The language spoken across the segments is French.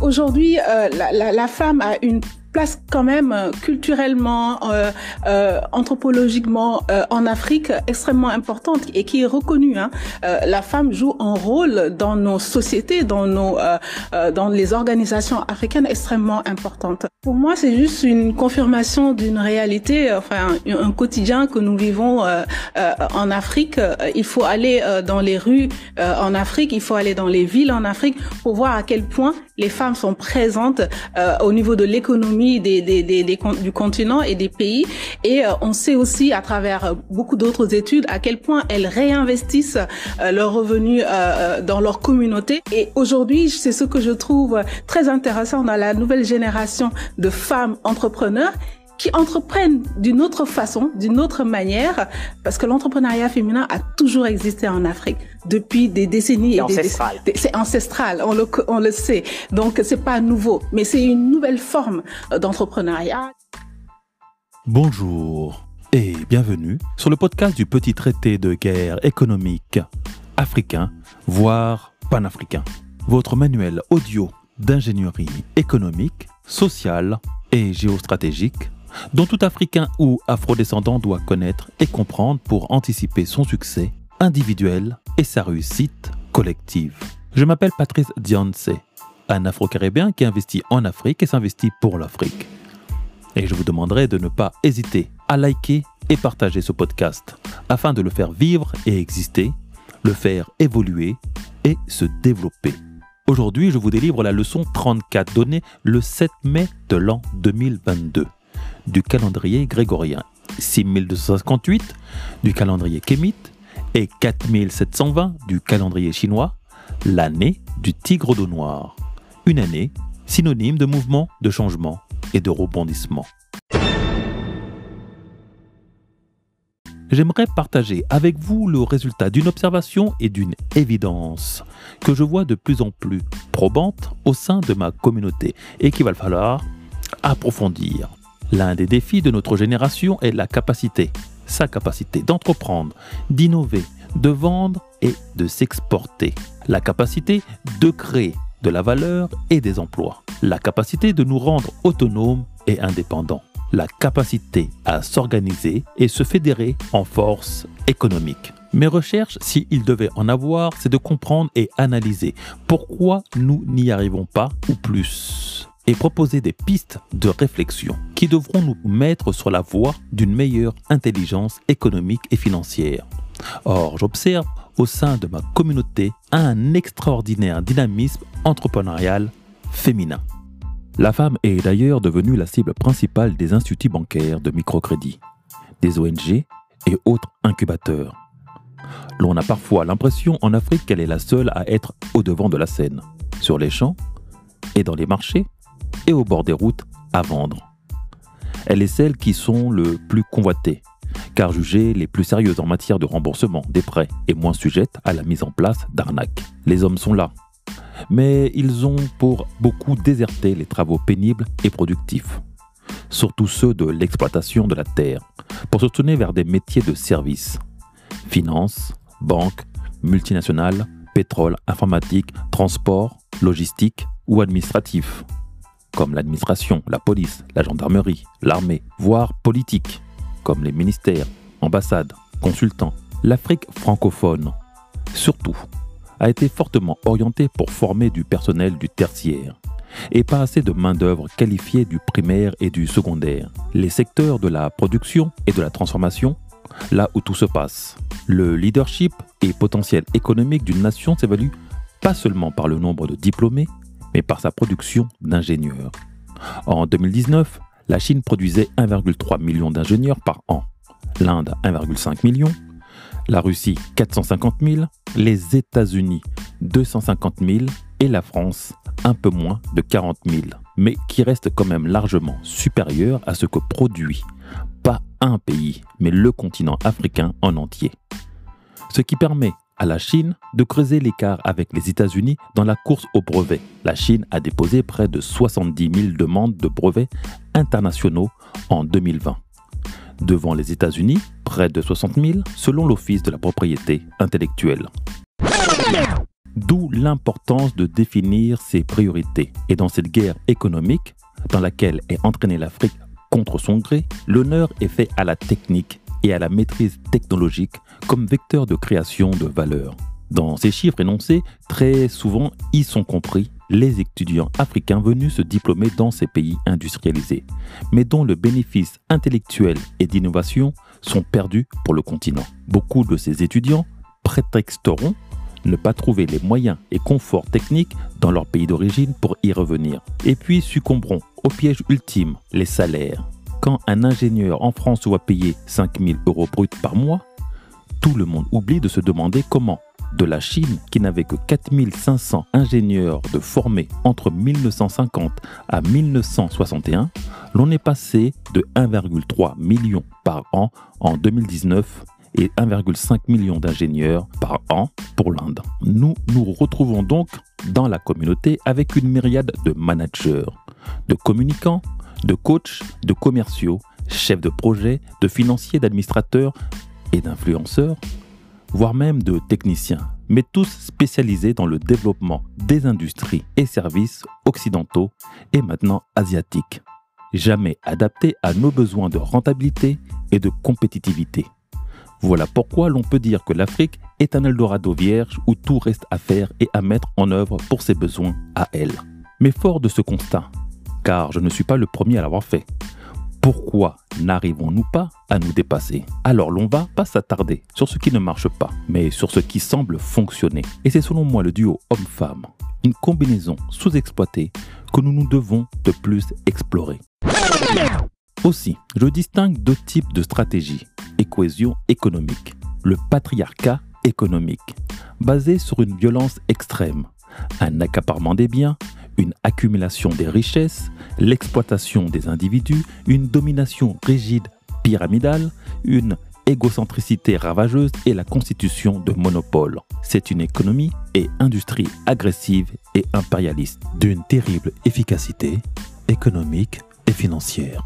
Aujourd'hui, euh, la, la, la, femme a une place quand même euh, culturellement, euh, euh, anthropologiquement euh, en Afrique extrêmement importante et qui est reconnue. Hein. Euh, la femme joue un rôle dans nos sociétés, dans nos, dans les organisations africaines extrêmement importante. Pour moi, c'est juste une confirmation d'une réalité, enfin un quotidien que nous vivons en Afrique. Il faut aller dans les rues en Afrique, il faut aller dans les villes en Afrique pour voir à quel point les femmes sont présentes au niveau de l'économie des, des, des, des, du continent et des pays. Et euh, on sait aussi à travers euh, beaucoup d'autres études à quel point elles réinvestissent euh, leurs revenus dans leur communauté. Et aujourd'hui, c'est ce que je trouve très intéressant dans la nouvelle génération de femmes entrepreneurs qui entreprennent d'une autre façon, d'une autre manière, parce que l'entrepreneuriat féminin a toujours existé en Afrique depuis des décennies. C'est ancestral. C'est ancestral, on le, on le sait. Donc c'est pas nouveau, mais c'est une nouvelle forme d'entrepreneuriat. Bonjour et bienvenue sur le podcast du petit traité de guerre économique africain, voire panafricain. Votre manuel audio d'ingénierie économique, sociale et géostratégique dont tout Africain ou Afrodescendant doit connaître et comprendre pour anticiper son succès individuel et sa réussite collective. Je m'appelle Patrice Dianse, un Afro-Caribéen qui investit en Afrique et s'investit pour l'Afrique. Et je vous demanderai de ne pas hésiter à liker et partager ce podcast afin de le faire vivre et exister, le faire évoluer et se développer. Aujourd'hui, je vous délivre la leçon 34 donnée le 7 mai de l'an 2022 du calendrier grégorien, 6258 du calendrier kémite et 4720 du calendrier chinois, l'année du tigre d'eau noir. Une année synonyme de mouvement, de changement et de rebondissement. J'aimerais partager avec vous le résultat d'une observation et d'une évidence que je vois de plus en plus probante au sein de ma communauté et qu'il va falloir approfondir. L'un des défis de notre génération est la capacité, sa capacité d'entreprendre, d'innover, de vendre et de s'exporter. La capacité de créer de la valeur et des emplois. La capacité de nous rendre autonomes et indépendants. La capacité à s'organiser et se fédérer en force économique. Mes recherches, s'il devait en avoir, c'est de comprendre et analyser pourquoi nous n'y arrivons pas ou plus et proposer des pistes de réflexion qui devront nous mettre sur la voie d'une meilleure intelligence économique et financière. Or, j'observe au sein de ma communauté un extraordinaire dynamisme entrepreneurial féminin. La femme est d'ailleurs devenue la cible principale des instituts bancaires de microcrédit, des ONG et autres incubateurs. L'on a parfois l'impression en Afrique qu'elle est la seule à être au devant de la scène, sur les champs et dans les marchés, au bord des routes à vendre. Elle est celle qui sont le plus convoitées, car jugées les plus sérieuses en matière de remboursement des prêts et moins sujettes à la mise en place d'arnaques. Les hommes sont là, mais ils ont pour beaucoup déserté les travaux pénibles et productifs, surtout ceux de l'exploitation de la terre, pour se tourner vers des métiers de service, finance, banque, multinationales, pétrole, informatique, transport, logistique ou administratif comme l'administration, la police, la gendarmerie, l'armée, voire politique, comme les ministères, ambassades, consultants. L'Afrique francophone, surtout, a été fortement orientée pour former du personnel du tertiaire et pas assez de main-d'œuvre qualifiée du primaire et du secondaire. Les secteurs de la production et de la transformation, là où tout se passe. Le leadership et potentiel économique d'une nation s'évalue pas seulement par le nombre de diplômés, mais par sa production d'ingénieurs. En 2019, la Chine produisait 1,3 million d'ingénieurs par an, l'Inde 1,5 million, la Russie 450 000, les États-Unis 250 000 et la France un peu moins de 40 000, mais qui reste quand même largement supérieur à ce que produit pas un pays, mais le continent africain en entier. Ce qui permet à la Chine de creuser l'écart avec les États-Unis dans la course au brevet. La Chine a déposé près de 70 000 demandes de brevets internationaux en 2020. Devant les États-Unis, près de 60 000 selon l'Office de la propriété intellectuelle. D'où l'importance de définir ses priorités. Et dans cette guerre économique, dans laquelle est entraînée l'Afrique contre son gré, l'honneur est fait à la technique et à la maîtrise technologique comme vecteur de création de valeur. Dans ces chiffres énoncés, très souvent y sont compris les étudiants africains venus se diplômer dans ces pays industrialisés, mais dont le bénéfice intellectuel et d'innovation sont perdus pour le continent. Beaucoup de ces étudiants prétexteront ne pas trouver les moyens et conforts techniques dans leur pays d'origine pour y revenir. Et puis succomberont au piège ultime, les salaires. Quand un ingénieur en France doit payer 5000 euros bruts par mois, tout le monde oublie de se demander comment de la Chine, qui n'avait que 4500 ingénieurs de formés entre 1950 à 1961, l'on est passé de 1,3 million par an en 2019 et 1,5 million d'ingénieurs par an pour l'Inde. Nous nous retrouvons donc dans la communauté avec une myriade de managers, de communicants, de coachs, de commerciaux, chefs de projet, de financiers, d'administrateurs et d'influenceurs voire même de techniciens, mais tous spécialisés dans le développement des industries et services occidentaux et maintenant asiatiques, jamais adaptés à nos besoins de rentabilité et de compétitivité. Voilà pourquoi l'on peut dire que l'Afrique est un Eldorado vierge où tout reste à faire et à mettre en œuvre pour ses besoins à elle. Mais fort de ce constat, car je ne suis pas le premier à l'avoir fait, pourquoi n'arrivons-nous pas à nous dépasser? Alors l'on va pas s'attarder sur ce qui ne marche pas, mais sur ce qui semble fonctionner. Et c'est selon moi le duo homme-femme, une combinaison sous-exploitée que nous nous devons de plus explorer. Aussi, je distingue deux types de stratégies et économique. Le patriarcat économique, basé sur une violence extrême, un accaparement des biens, une accumulation des richesses, l'exploitation des individus, une domination rigide pyramidale, une égocentricité ravageuse et la constitution de monopoles. C'est une économie et industrie agressive et impérialiste, d'une terrible efficacité économique et financière.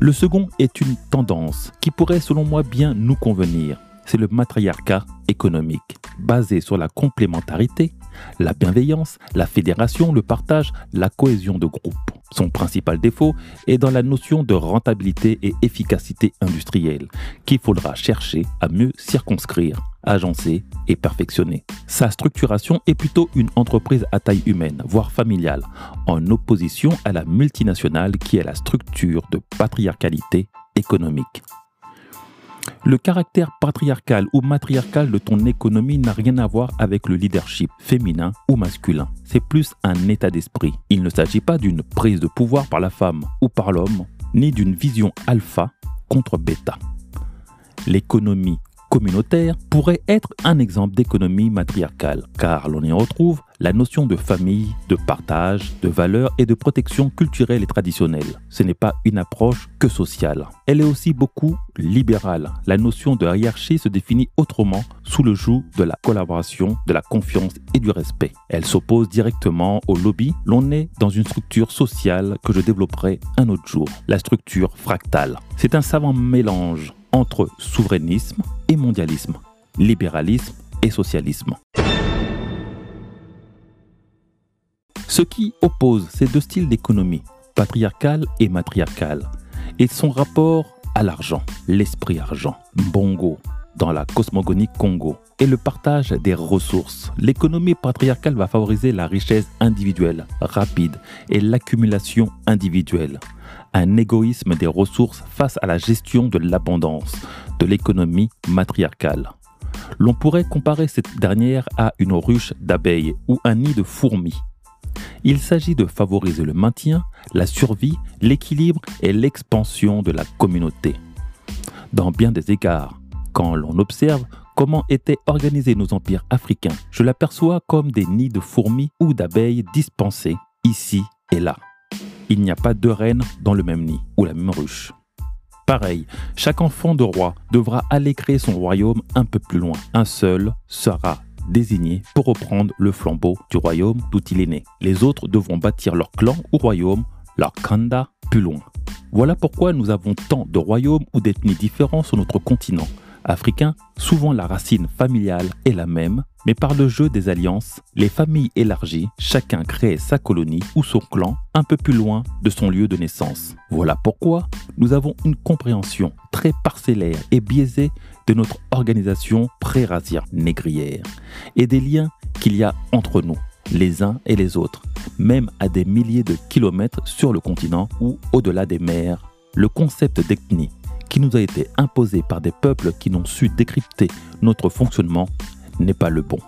Le second est une tendance qui pourrait selon moi bien nous convenir. C'est le matriarcat économique, basé sur la complémentarité, la bienveillance, la fédération, le partage, la cohésion de groupe. Son principal défaut est dans la notion de rentabilité et efficacité industrielle, qu'il faudra chercher à mieux circonscrire, agencer et perfectionner. Sa structuration est plutôt une entreprise à taille humaine, voire familiale, en opposition à la multinationale qui est la structure de patriarcalité économique. Le caractère patriarcal ou matriarcal de ton économie n'a rien à voir avec le leadership féminin ou masculin. C'est plus un état d'esprit. Il ne s'agit pas d'une prise de pouvoir par la femme ou par l'homme, ni d'une vision alpha contre bêta. L'économie communautaire pourrait être un exemple d'économie matriarcale, car l'on y retrouve la notion de famille, de partage, de valeur et de protection culturelle et traditionnelle. Ce n'est pas une approche que sociale. Elle est aussi beaucoup libérale. La notion de hiérarchie se définit autrement sous le joug de la collaboration, de la confiance et du respect. Elle s'oppose directement au lobby. L'on est dans une structure sociale que je développerai un autre jour, la structure fractale. C'est un savant mélange entre souverainisme et mondialisme, libéralisme et socialisme. Ce qui oppose ces deux styles d'économie, patriarcal et matriarcal, est son rapport à l'argent, l'esprit argent, bongo, dans la cosmogonie Congo, et le partage des ressources. L'économie patriarcale va favoriser la richesse individuelle, rapide, et l'accumulation individuelle un égoïsme des ressources face à la gestion de l'abondance, de l'économie matriarcale. L'on pourrait comparer cette dernière à une ruche d'abeilles ou un nid de fourmis. Il s'agit de favoriser le maintien, la survie, l'équilibre et l'expansion de la communauté. Dans bien des égards, quand l'on observe comment étaient organisés nos empires africains, je l'aperçois comme des nids de fourmis ou d'abeilles dispensés ici et là il n'y a pas deux reines dans le même nid ou la même ruche. Pareil, chaque enfant de roi devra aller créer son royaume un peu plus loin. Un seul sera désigné pour reprendre le flambeau du royaume d'où il est né. Les autres devront bâtir leur clan ou royaume, leur kanda, plus loin. Voilà pourquoi nous avons tant de royaumes ou d'ethnies différents sur notre continent, africain, souvent la racine familiale est la même, mais par le jeu des alliances, les familles élargies, chacun crée sa colonie ou son clan un peu plus loin de son lieu de naissance. Voilà pourquoi nous avons une compréhension très parcellaire et biaisée de notre organisation pré-raciale négrière et des liens qu'il y a entre nous, les uns et les autres, même à des milliers de kilomètres sur le continent ou au-delà des mers. Le concept d'ethnie qui nous a été imposé par des peuples qui n'ont su décrypter notre fonctionnement n'est pas le bon.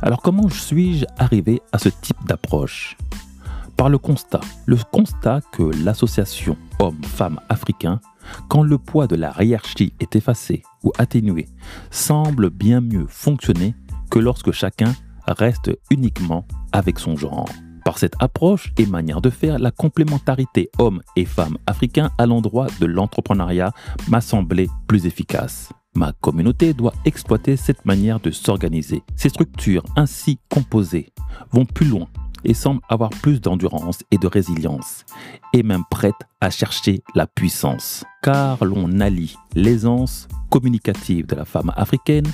Alors comment suis-je arrivé à ce type d'approche? Par le constat, le constat que l'association homme-femme africain, quand le poids de la hiérarchie est effacé ou atténué, semble bien mieux fonctionner que lorsque chacun reste uniquement avec son genre. Par cette approche et manière de faire, la complémentarité hommes et femmes africains à l'endroit de l'entrepreneuriat m'a semblé plus efficace. Ma communauté doit exploiter cette manière de s'organiser. Ces structures ainsi composées vont plus loin et semblent avoir plus d'endurance et de résilience, et même prêtes à chercher la puissance, car l'on allie l'aisance communicative de la femme africaine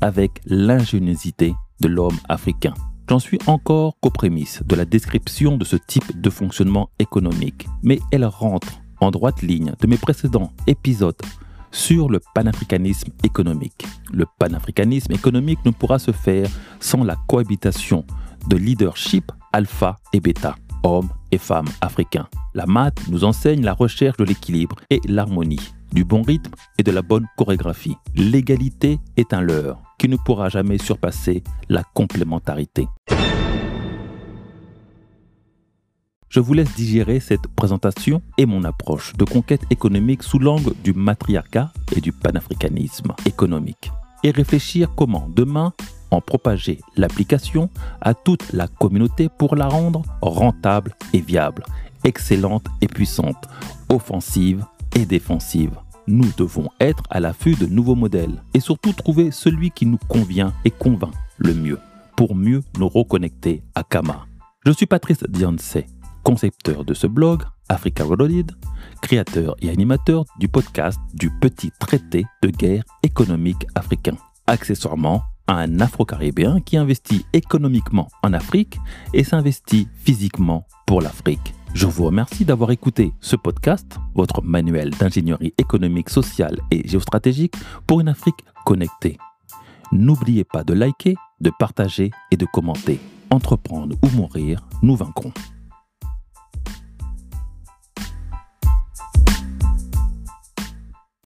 avec l'ingéniosité de l'homme africain. J'en suis encore qu'aux prémices de la description de ce type de fonctionnement économique, mais elle rentre en droite ligne de mes précédents épisodes sur le panafricanisme économique. Le panafricanisme économique ne pourra se faire sans la cohabitation de leadership alpha et bêta, hommes et femmes africains. La maths nous enseigne la recherche de l'équilibre et l'harmonie, du bon rythme et de la bonne chorégraphie. L'égalité est un leurre qui ne pourra jamais surpasser la complémentarité. Je vous laisse digérer cette présentation et mon approche de conquête économique sous l'angle du matriarcat et du panafricanisme économique. Et réfléchir comment demain en propager l'application à toute la communauté pour la rendre rentable et viable, excellente et puissante, offensive et défensive nous devons être à l'affût de nouveaux modèles et surtout trouver celui qui nous convient et convainc le mieux pour mieux nous reconnecter à Kama. Je suis Patrice Dianse, concepteur de ce blog Africa Reloaded, créateur et animateur du podcast du petit traité de guerre économique africain. Accessoirement, un Afro-Caribéen qui investit économiquement en Afrique et s'investit physiquement pour l'Afrique. Je vous remercie d'avoir écouté ce podcast, votre manuel d'ingénierie économique, sociale et géostratégique pour une Afrique connectée. N'oubliez pas de liker, de partager et de commenter. Entreprendre ou mourir, nous vaincrons.